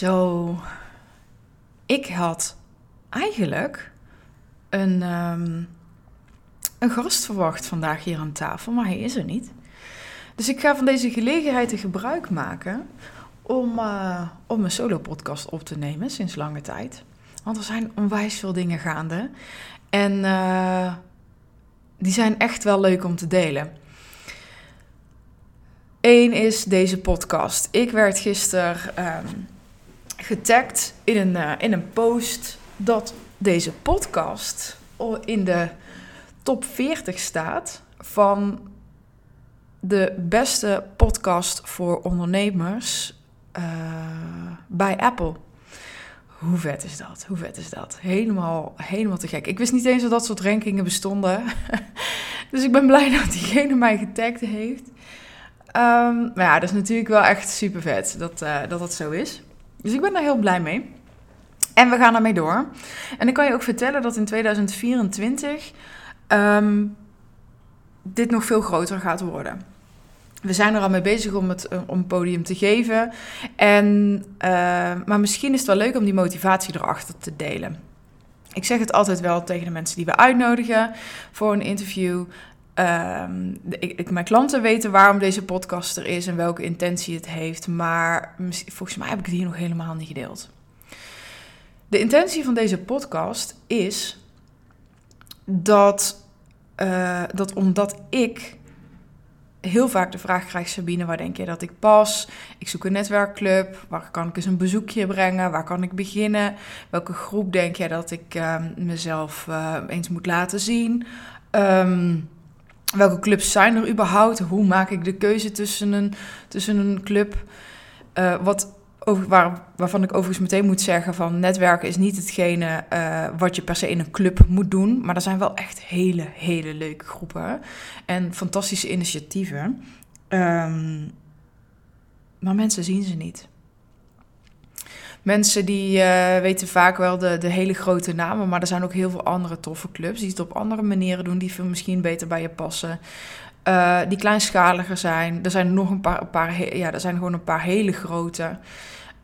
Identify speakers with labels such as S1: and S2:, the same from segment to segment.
S1: Zo, ik had eigenlijk een, um, een gast verwacht vandaag hier aan tafel, maar hij is er niet. Dus ik ga van deze gelegenheid gebruik maken om, uh, om een solo-podcast op te nemen sinds lange tijd. Want er zijn onwijs veel dingen gaande. En uh, die zijn echt wel leuk om te delen. Eén is deze podcast. Ik werd gisteren um, getagd in een, uh, in een post dat deze podcast in de top 40 staat van de beste podcast voor ondernemers uh, bij Apple. Hoe vet is dat? Hoe vet is dat? Helemaal, helemaal te gek. Ik wist niet eens dat dat soort rankingen bestonden. dus ik ben blij dat diegene mij getagd heeft. Um, maar ja, dat is natuurlijk wel echt super vet dat, uh, dat dat zo is. Dus ik ben daar heel blij mee. En we gaan ermee door. En ik kan je ook vertellen dat in 2024 um, dit nog veel groter gaat worden. We zijn er al mee bezig om het om een podium te geven. En, uh, maar misschien is het wel leuk om die motivatie erachter te delen. Ik zeg het altijd wel tegen de mensen die we uitnodigen voor een interview. Um, ik, mijn klanten weten waarom deze podcast er is en welke intentie het heeft. Maar volgens mij heb ik het hier nog helemaal niet gedeeld. De intentie van deze podcast is dat, uh, dat omdat ik heel vaak de vraag krijg, Sabine, waar denk je dat ik pas? Ik zoek een netwerkclub. Waar kan ik eens een bezoekje brengen? Waar kan ik beginnen? Welke groep denk jij dat ik uh, mezelf uh, eens moet laten zien? Um, welke clubs zijn er überhaupt? Hoe maak ik de keuze tussen een, tussen een club? Uh, wat over, waar, waarvan ik overigens meteen moet zeggen van netwerken is niet hetgene uh, wat je per se in een club moet doen. Maar er zijn wel echt hele, hele leuke groepen en fantastische initiatieven. Um, maar mensen zien ze niet. Mensen die uh, weten vaak wel de, de hele grote namen, maar er zijn ook heel veel andere toffe clubs die het op andere manieren doen, die misschien beter bij je passen. Uh, die kleinschaliger zijn. Er zijn nog een paar, een paar ja, er zijn gewoon een paar hele grote.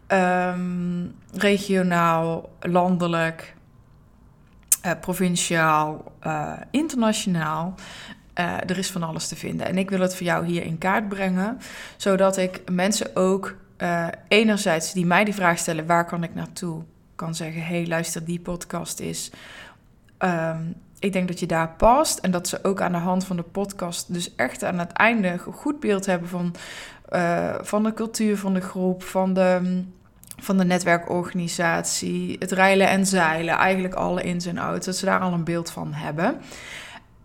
S1: Um, regionaal, landelijk, uh, provinciaal, internationaal. er is van alles te vinden. En ik wil het voor jou hier in kaart brengen, zodat ik mensen ook enerzijds die mij die vraag stellen: waar kan ik naartoe? Kan zeggen: hey, luister, die podcast is. Um, ik denk dat je daar past. En dat ze ook aan de hand van de podcast, dus echt aan het einde, een goed beeld hebben van, uh, van de cultuur van de groep, van de, van de netwerkorganisatie, het rijlen en zeilen, eigenlijk alle ins en outs. Dat ze daar al een beeld van hebben.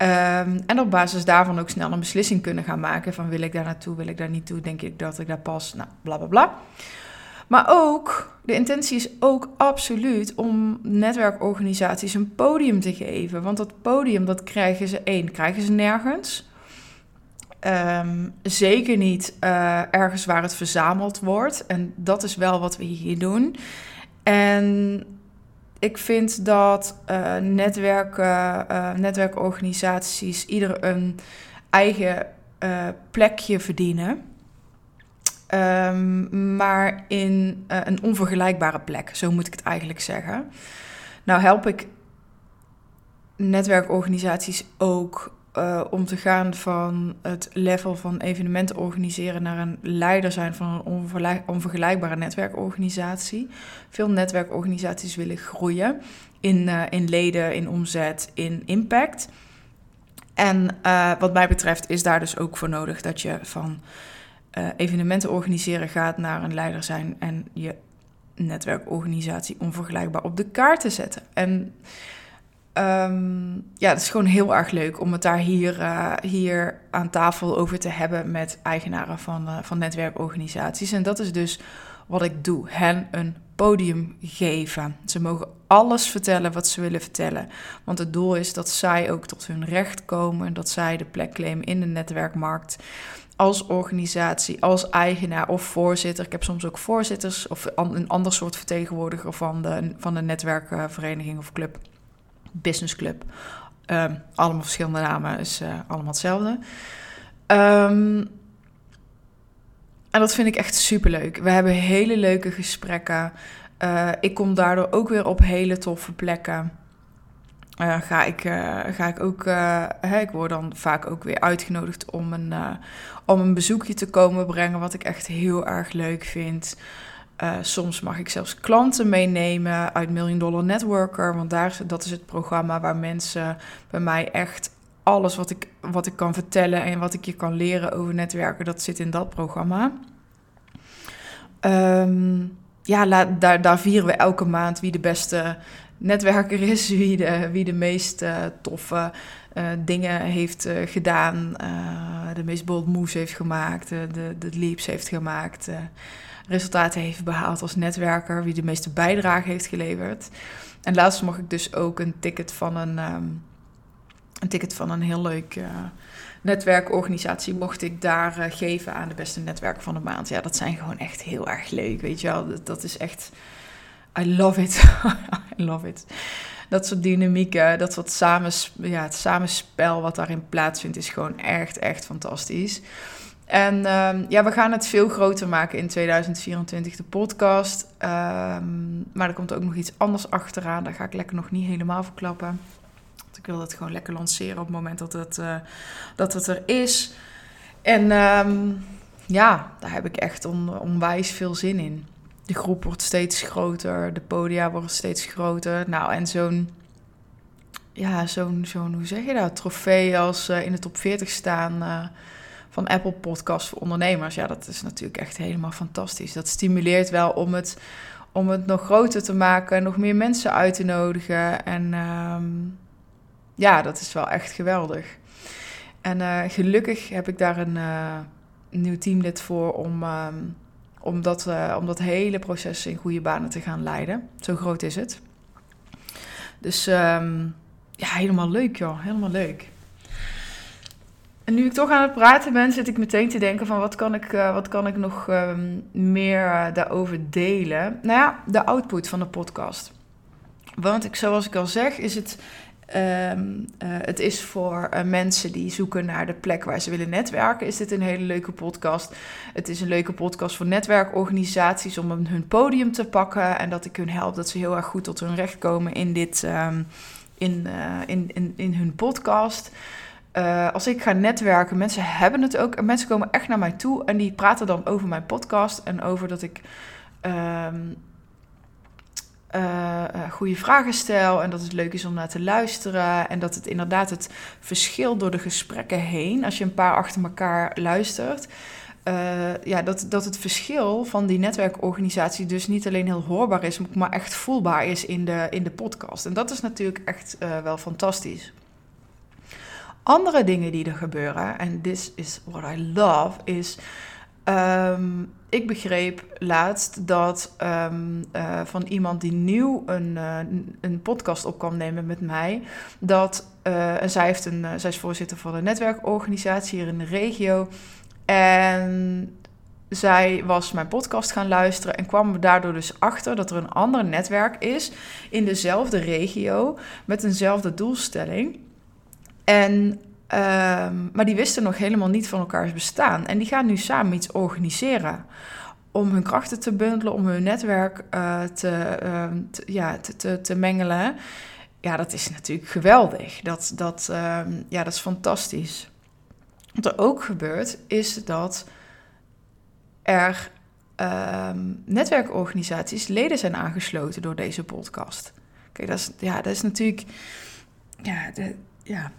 S1: Um, en op basis daarvan ook snel een beslissing kunnen gaan maken van wil ik daar naartoe, wil ik daar niet toe, denk ik dat ik daar pas, nou bla bla bla. Maar ook, de intentie is ook absoluut om netwerkorganisaties een podium te geven. Want dat podium, dat krijgen ze één, krijgen ze nergens. Um, zeker niet uh, ergens waar het verzameld wordt. En dat is wel wat we hier doen. En ik vind dat uh, netwerken, uh, netwerkorganisaties ieder een eigen plekje verdienen. Um, maar in een onvergelijkbare plek, zo moet ik het eigenlijk zeggen. Nou help ik netwerkorganisaties ook uh, om te gaan van het level van evenementen organiseren naar een leider zijn van een onvergelijkbare netwerkorganisatie. Veel netwerkorganisaties willen groeien in, uh, in leden, in omzet, in impact. En uh, wat mij betreft is daar dus ook voor nodig dat je van evenementen organiseren gaat naar een leider zijn en je netwerkorganisatie onvergelijkbaar op de kaart te zetten. En um, ja, het is gewoon heel erg leuk om het daar hier, uh, hier aan tafel over te hebben met eigenaren van, uh, van netwerkorganisaties. En dat is dus wat ik doe: hen een podium geven. Ze mogen alles vertellen wat ze willen vertellen. Want het doel is dat zij ook tot hun recht komen, dat zij de plek claimen in de netwerkmarkt als organisatie, als eigenaar of voorzitter. Ik heb soms ook voorzitters of een ander soort vertegenwoordiger van de, van de netwerkvereniging of club, businessclub. Um, allemaal verschillende namen, is uh, allemaal hetzelfde. Um, En dat vind ik echt superleuk. We hebben hele leuke gesprekken. Uh, ik kom daardoor ook weer op hele toffe plekken. Uh, ga, ik, ga ik ook, ik word dan vaak ook weer uitgenodigd om een, om een bezoekje te komen brengen, wat ik echt heel erg leuk vind. Soms mag ik zelfs klanten meenemen uit Million Dollar Networker, want daar, dat is het programma waar mensen bij mij echt alles wat ik, wat ik kan vertellen en wat ik je kan leren over netwerken, dat zit in dat programma. Um, ja, daar, daar vieren we elke maand wie de beste netwerker is, wie de, wie de meest uh, toffe uh, dingen heeft gedaan, de meest bold moves heeft gemaakt, de, de leaps heeft gemaakt, resultaten heeft behaald als netwerker, wie de meeste bijdrage heeft geleverd. En laatst mocht ik dus ook een ticket van een, um, een ticket van een heel leuk netwerkorganisatie mocht ik daar uh, geven aan de beste netwerk van de maand. Ja, dat zijn gewoon echt heel erg leuk, weet je wel. Dat, is echt... I love it. I love it. Dat soort dynamieken, dat soort samens, ja, het samenspel wat daarin plaatsvindt, is gewoon echt, echt fantastisch. En um, ja, we gaan het veel groter maken in 2024, de podcast. Um, maar er komt ook nog iets anders achteraan. Daar ga ik lekker nog niet helemaal verklappen ik wil dat gewoon lekker lanceren op het moment dat het, uh, dat het er is. En um, ja, daar heb ik echt on, onwijs veel zin in. De groep wordt steeds groter, de podia worden steeds groter. Nou, en zo'n, ja, zo'n, zo'n hoe zeg je dat, trofee als uh, in de top 40 staan uh, van Apple Podcast voor ondernemers. Ja, dat is natuurlijk echt helemaal fantastisch. Dat stimuleert wel om het, om het nog groter te maken, nog meer mensen uit te nodigen. En um, ja, dat is wel echt geweldig. En uh, gelukkig heb ik daar een, uh, nieuw teamlid voor om, uh, om, dat, uh, om dat hele proces in goede banen te gaan leiden. Zo groot is het. Dus um, ja, helemaal leuk joh, helemaal leuk. En nu ik toch aan het praten ben, zit ik meteen te denken van wat kan ik, wat kan ik nog um, meer daarover delen. Nou ja, de output van de podcast. Want ik, zoals ik al zeg, is het Um, uh, het is voor mensen die zoeken naar de plek waar ze willen netwerken, is dit een hele leuke podcast. Het is een leuke podcast voor netwerkorganisaties om hun podium te pakken en dat ik hun help dat ze heel erg goed tot hun recht komen in, dit, um, in, in, in, in hun podcast. Als ik ga netwerken, mensen hebben het ook en mensen komen echt naar mij toe en die praten dan over mijn podcast en over dat ik. Um, uh, goede vragen stel en dat het leuk is om naar te luisteren. En dat het inderdaad het verschil door de gesprekken heen, als je een paar achter elkaar luistert. Ja, dat, dat het verschil van die netwerkorganisatie dus niet alleen heel hoorbaar is, maar echt voelbaar is in de, in de podcast. En dat is natuurlijk echt wel fantastisch. Andere dingen die er gebeuren, en this is what I love, is Um, ik begreep laatst dat um, uh, van iemand die nieuw een, uh, een podcast op kwam nemen met mij, dat uh, en zij, heeft een, zij is voorzitter van een netwerkorganisatie hier in de regio. En zij was mijn podcast gaan luisteren en kwam daardoor dus achter dat er een ander netwerk is in dezelfde regio met eenzelfde doelstelling. En Um, maar die wisten nog helemaal niet van elkaars bestaan. En die gaan nu samen iets organiseren. Om hun krachten te bundelen, om hun netwerk te, uh, te, ja, te, te, te, mengelen. Ja, dat is natuurlijk geweldig. Dat, dat, uh, ja, dat is fantastisch. Wat er ook gebeurt, is dat er ehm, netwerkorganisaties leden zijn aangesloten door deze podcast. Kijk, dat is, ja, dat is natuurlijk. Ja, de, ja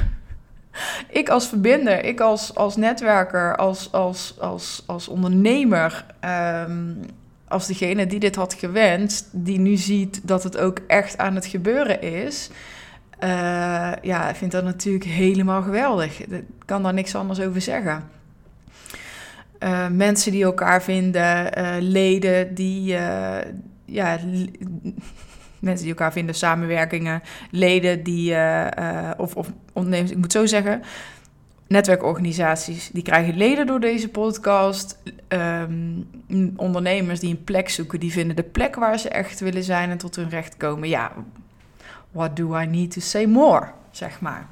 S1: ik als verbinder, ik als, als netwerker, als, als, als, als ondernemer, um, als degene die dit had gewenst, die nu ziet dat het ook echt aan het gebeuren is. Uh, ja, vind dat natuurlijk helemaal geweldig. Ik kan daar niks anders over zeggen. Uh, mensen die elkaar vinden, uh, leden die ja, mensen die elkaar vinden, samenwerkingen, leden die, uh, uh, of, of ondernemers, ik moet zo zeggen, netwerkorganisaties, die krijgen leden door deze podcast. Um, ondernemers die een plek zoeken, die vinden de plek waar ze echt willen zijn en tot hun recht komen. Ja, what do I need to say more, zeg maar.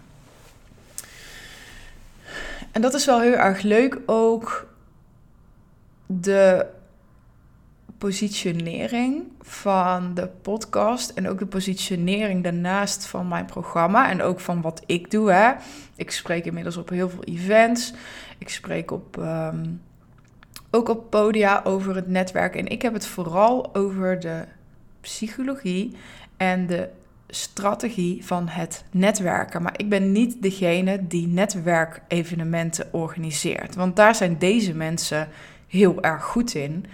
S1: En dat is wel heel erg leuk ook de positionering van de podcast en ook de positionering daarnaast van mijn programma en ook van wat ik doe. Hè. Ik spreek inmiddels op heel veel events. Ik spreek op, ehm, ook op podia over het netwerk. En ik heb het vooral over de psychologie en de strategie van het netwerken. Maar ik ben niet degene die netwerkevenementen organiseert. Want daar zijn deze mensen heel erg goed in.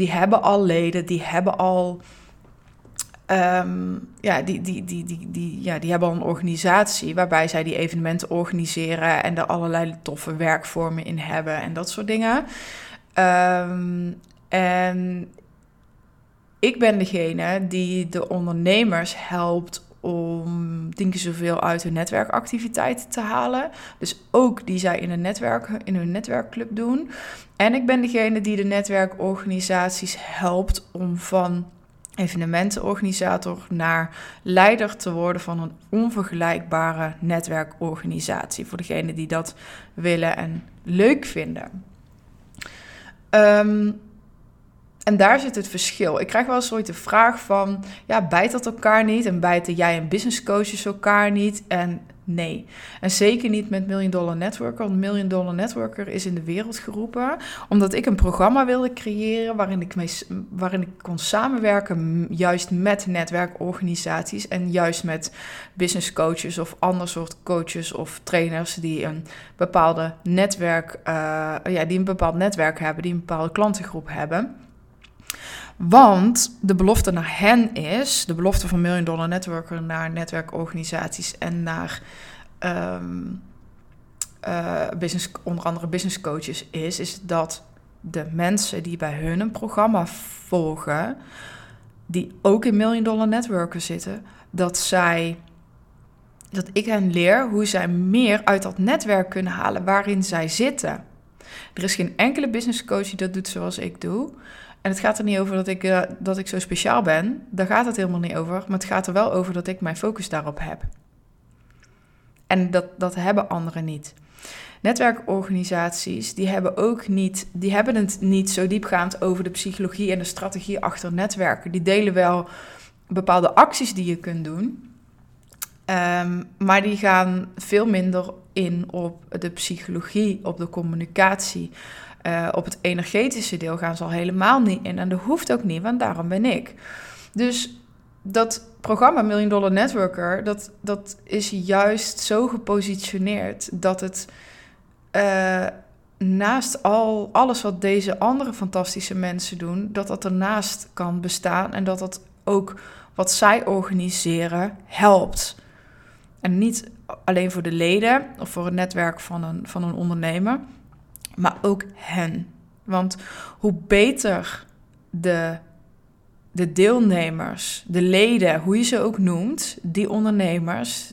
S1: Die hebben al leden, die hebben al. Ehm, ja, die, die, die, die, die, ja, die hebben al een organisatie waarbij zij die evenementen organiseren en er allerlei toffe werkvormen in hebben en dat soort dingen. Ehm, en ik ben degene die de ondernemers helpt om dingen zoveel uit hun netwerkactiviteiten te halen. Dus ook die zij in een netwerk, in hun netwerkclub doen. En ik ben degene die de netwerkorganisaties helpt om van evenementenorganisator naar leider te worden van een onvergelijkbare netwerkorganisatie. Voor degenen die dat willen en leuk vinden. Um, en daar zit het verschil. Ik krijg wel eens ooit de vraag van, ja, bijt dat elkaar niet? En bijten jij en business coaches elkaar niet? En nee. En zeker niet met Million Dollar Networker. Want Million Dollar Networker is in de wereld geroepen omdat ik een programma wilde creëren waarin ik, waarin ik kon samenwerken juist met netwerkorganisaties en juist met business coaches of ander soort coaches of trainers die een bepaalde netwerk, uh, ja, die een bepaald netwerk hebben, die een bepaalde klantengroep hebben. Want de belofte naar hen is, de belofte van Million Dollar Networker naar netwerkorganisaties en naar um, uh, business, onder andere business coaches is, is dat de mensen die bij hun een programma volgen, die ook in Million Dollar Networker zitten, dat zij dat ik hen leer hoe zij meer uit dat netwerk kunnen halen waarin zij zitten. Er is geen enkele business coach die dat doet zoals ik doe. En het gaat er niet over dat ik, uh, dat ik zo speciaal ben. Daar gaat het helemaal niet over. Maar het gaat er wel over dat ik mijn focus daarop heb. En dat, dat hebben anderen niet. Netwerkorganisaties, die hebben ook niet, die hebben het niet zo diepgaand over de psychologie en de strategie achter netwerken. Die delen wel bepaalde acties die je kunt doen. Um, maar die gaan veel minder in op de psychologie, op de communicatie. Uh, op het energetische deel gaan ze al helemaal niet in. En dat hoeft ook niet, want daarom ben ik. Dus dat programma Million Dollar Networker, dat, dat is juist zo gepositioneerd dat het uh, naast al alles wat deze andere fantastische mensen doen, dat dat ernaast kan bestaan en dat dat ook wat zij organiseren helpt. En niet alleen voor de leden of voor het netwerk van een, van een ondernemer, maar ook hen. Want hoe beter de, de deelnemers, de leden, hoe je ze ook noemt, die ondernemers,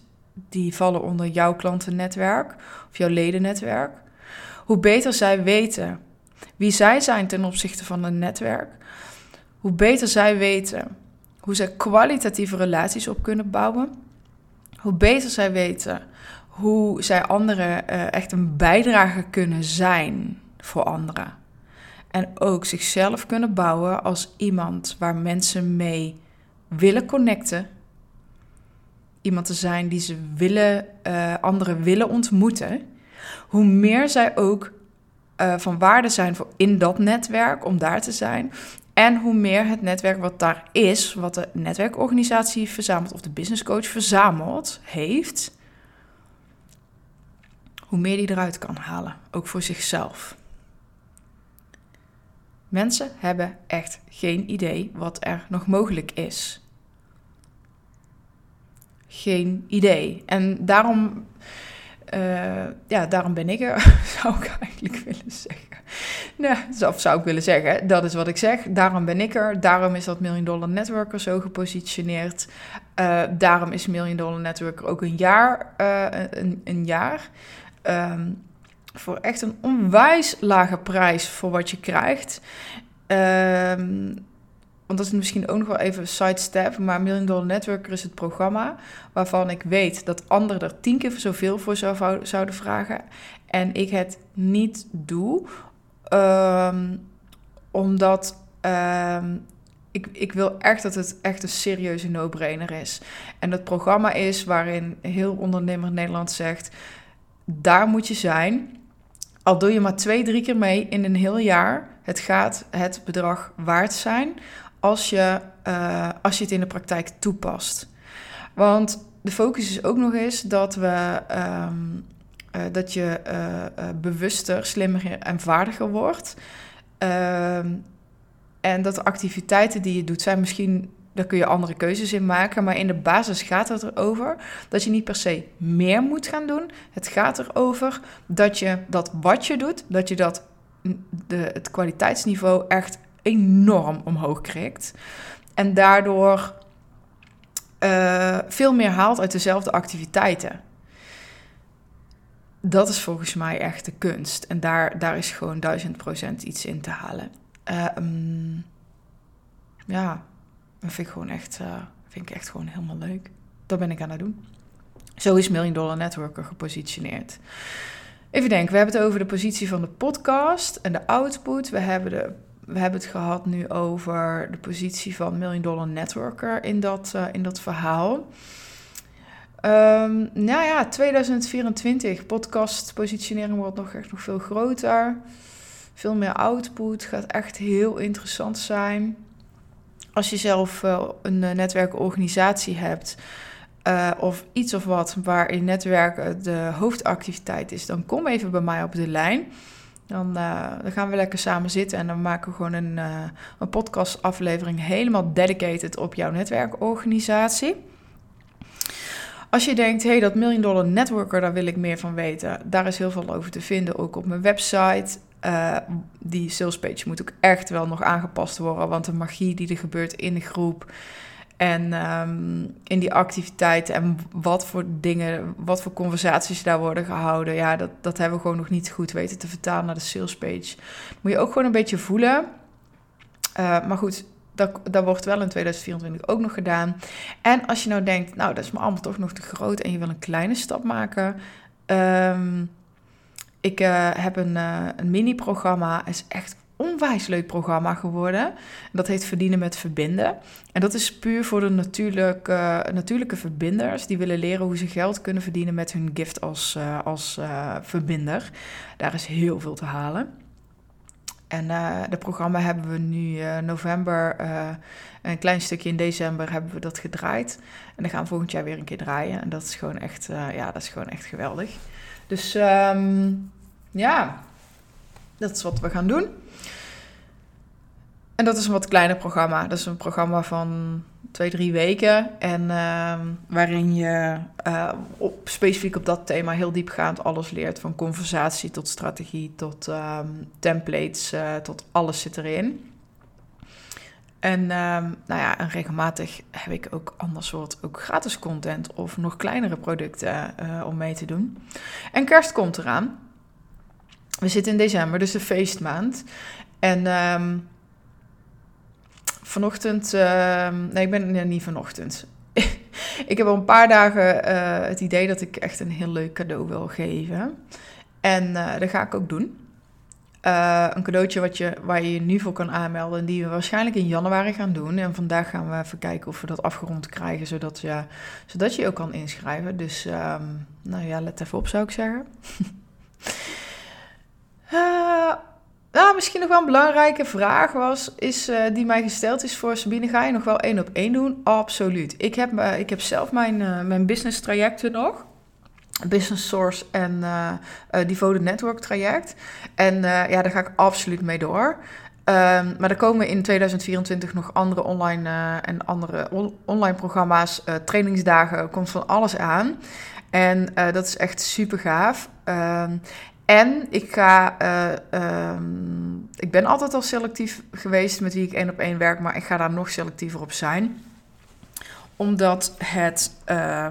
S1: die vallen onder jouw klantennetwerk of jouw ledennetwerk, hoe beter zij weten wie zij zijn ten opzichte van een netwerk, hoe beter zij weten hoe ze kwalitatieve relaties op kunnen bouwen, hoe beter zij weten hoe zij anderen uh, echt een bijdrage kunnen zijn voor anderen. En ook zichzelf kunnen bouwen als iemand waar mensen mee willen connecten. Iemand te zijn die ze willen, uh, anderen willen ontmoeten. Hoe meer zij ook uh, van waarde zijn voor in dat netwerk om daar te zijn. En hoe meer het netwerk wat daar is, wat de netwerkorganisatie verzamelt of de business coach verzamelt, heeft, hoe meer die eruit kan halen, ook voor zichzelf. Mensen hebben echt geen idee wat er nog mogelijk is. Geen idee. En daarom, uh, ja, daarom ben ik er, zou ik eigenlijk willen zeggen. Nou, of zou ik willen zeggen, dat is wat ik zeg. Daarom ben ik er. Daarom is dat Million Dollar Networker zo gepositioneerd. Uh, daarom is Million Dollar Networker ook een jaar. Uh, een, een jaar. Um, voor echt een onwijs lage prijs voor wat je krijgt. Um, want dat is misschien ook nog wel even een sidestep. Maar Million Dollar Networker is het programma waarvan ik weet dat anderen er tien keer zoveel voor zou, zouden vragen. En ik het niet doe. Um, Omdat ehm, ik, ik wil echt dat het echt een serieuze no-brainer is. En dat programma is waarin heel ondernemer Nederland zegt: daar moet je zijn. Al doe je maar twee, drie keer mee in een heel jaar. Het gaat het bedrag waard zijn als je, uh, als je het in de praktijk toepast. Want de focus is ook nog eens dat we. Um, uh, dat je uh, bewuster, slimmer en vaardiger wordt. Ehm, en dat de activiteiten die je doet zijn misschien, daar kun je andere keuzes in maken. Maar in de basis gaat het erover dat je niet per se meer moet gaan doen. Het gaat erover dat je dat wat je doet, dat je dat de, het kwaliteitsniveau echt enorm omhoog krijgt. En daardoor uh, veel meer haalt uit dezelfde activiteiten. Dat is volgens mij echt de kunst. En daar, daar is gewoon duizend procent iets in te halen. Uh, um, ja, dat vind ik gewoon echt, uh, vind ik echt gewoon helemaal leuk. Dat ben ik aan het doen. Zo is Million Dollar Networker gepositioneerd. Even denken, we hebben het over de positie van de podcast en de output. We hebben, de, we hebben het gehad nu over de positie van Million Dollar Networker in dat, uh, in dat verhaal. Um, nou ja, 2024, podcast positionering wordt nog echt nog veel groter veel meer output. Gaat echt heel interessant zijn. Als je zelf uh, een uh, netwerkorganisatie hebt. Uh, of iets of wat waarin netwerken de hoofdactiviteit is, dan kom even bij mij op de lijn. Dan, dan gaan we lekker samen zitten en dan maken we gewoon een, een podcastaflevering helemaal dedicated op jouw netwerkorganisatie. Als je denkt, hey, dat Million Dollar Networker, daar wil ik meer van weten. Daar is heel veel over te vinden, ook op mijn website. Uh, die salespage moet ook echt wel nog aangepast worden. Want de magie die er gebeurt in de groep en um, in die activiteiten en wat voor dingen, wat voor conversaties daar worden gehouden, ja, dat, dat hebben we gewoon nog niet goed weten te vertalen naar de salespage. Moet je ook gewoon een beetje voelen. Uh, maar goed, dat, dat wordt wel in 2024 ook nog gedaan. En als je nou denkt, nou, dat is me allemaal toch nog te groot en je wil een kleine stap maken. Um, ik uh, heb een, uh, een mini-programma. Het is echt onwijs leuk programma geworden. Dat heet Verdienen met Verbinden. En dat is puur voor de natuurlijke, natuurlijke verbinders... die willen leren hoe ze geld kunnen verdienen met hun gift als, als verbinder. Daar is heel veel te halen. En uh, dat programma hebben we nu uh, november, een klein stukje in december hebben we dat gedraaid. En dan gaan we volgend jaar weer een keer draaien. En dat is gewoon echt, ja, dat is gewoon echt geweldig. Dus um, ja, dat is wat we gaan doen. En dat is een wat kleiner programma. Dat is een programma van twee, drie weken. En uh, waarin je uh, op, specifiek op dat thema heel diepgaand alles leert. Van conversatie tot strategie, tot um, templates, uh, tot alles zit erin. En um, nou ja, regelmatig heb ik ook ander soort ook gratis content of nog kleinere producten uh, om mee te doen. En kerst komt eraan. We zitten in december, dus de feestmaand. En um, vanochtend, uh, nee, ik ben nee, niet vanochtend. ik heb al een paar dagen uh, het idee dat ik echt een heel leuk cadeau wil geven. En uh, dat ga ik ook doen. Uh, een cadeautje wat je, waar je je nu voor kan aanmelden. En die we waarschijnlijk in januari gaan doen. En vandaag gaan we even kijken of we dat afgerond krijgen. Zodat je, zodat je ook kan inschrijven. Dus um, nou ja, let even op zou ik zeggen. Uh, nou, misschien nog wel een belangrijke vraag was, is, uh, die mij gesteld is voor Sabine. Ga je nog wel één op één doen? Absoluut. Ik heb, ik heb zelf mijn, mijn business trajecten nog. Business Source en Devoted Network traject. En ja, daar ga ik absoluut mee door. Um, maar er komen in 2024 nog andere online en andere on online programma's, trainingsdagen, komt van alles aan. En dat is echt super gaaf. Um, en ik ga, uh, um, ik ben altijd al selectief geweest met wie ik één op één werk, maar ik ga daar nog selectiever op zijn. Omdat het, uh,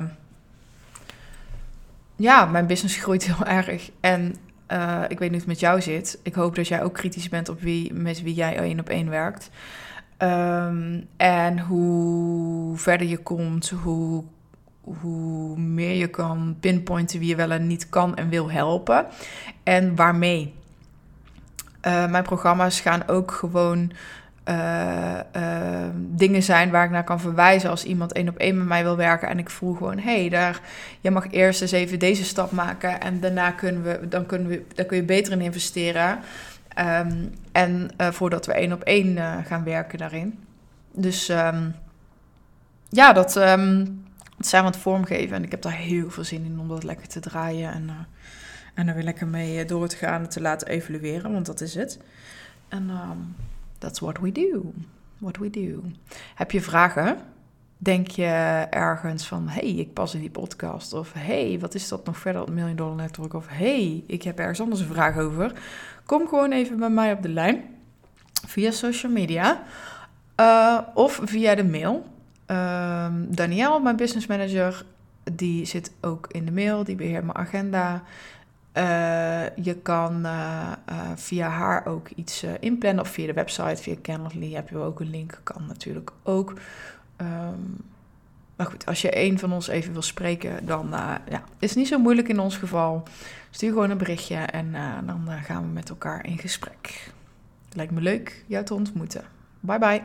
S1: ja, mijn business groeit heel erg. En uh, ik weet niet hoe het met jou zit. Ik hoop dat jij ook kritisch bent op wie, met wie jij één op één werkt. Um, en hoe verder je komt, hoe hoe meer je kan pinpointen wie je wel en niet kan en wil helpen. En waarmee. mijn programma's gaan ook gewoon uh, dingen zijn waar ik naar kan verwijzen als iemand één op één met mij wil werken. En ik voel gewoon, hé, hey, daar, je mag eerst eens even deze stap maken. En daarna kunnen we, dan, kunnen we, dan kun je beter in investeren. Um, en uh, voordat we één op één gaan werken daarin. Dus um, ja, dat, um, dat zijn we het vormgeven. En ik heb daar heel veel zin in om dat lekker te draaien. En, en er weer lekker mee door te gaan en te laten evalueren. Want dat is het. En That's what we do. What we do. Heb je vragen? Denk je ergens van, hey, ik pas in die podcast. Of hey, wat is dat nog verder, dat Million Dollar Network? Of hey, ik heb ergens anders een vraag over. Kom gewoon even bij mij op de lijn. Via social media. Uh, of via de mail. Uh, Danielle, mijn business manager, die zit ook in de mail. Die beheert mijn agenda. Uh, je kan uh, uh, via haar ook iets inplannen of via de website, via Calendly heb je ook een link, kan natuurlijk ook. Um, maar goed, als je een van ons even wil spreken, dan ja, is het niet zo moeilijk in ons geval. Stuur gewoon een berichtje en dan gaan we met elkaar in gesprek. Lijkt me leuk jou te ontmoeten. Bye bye.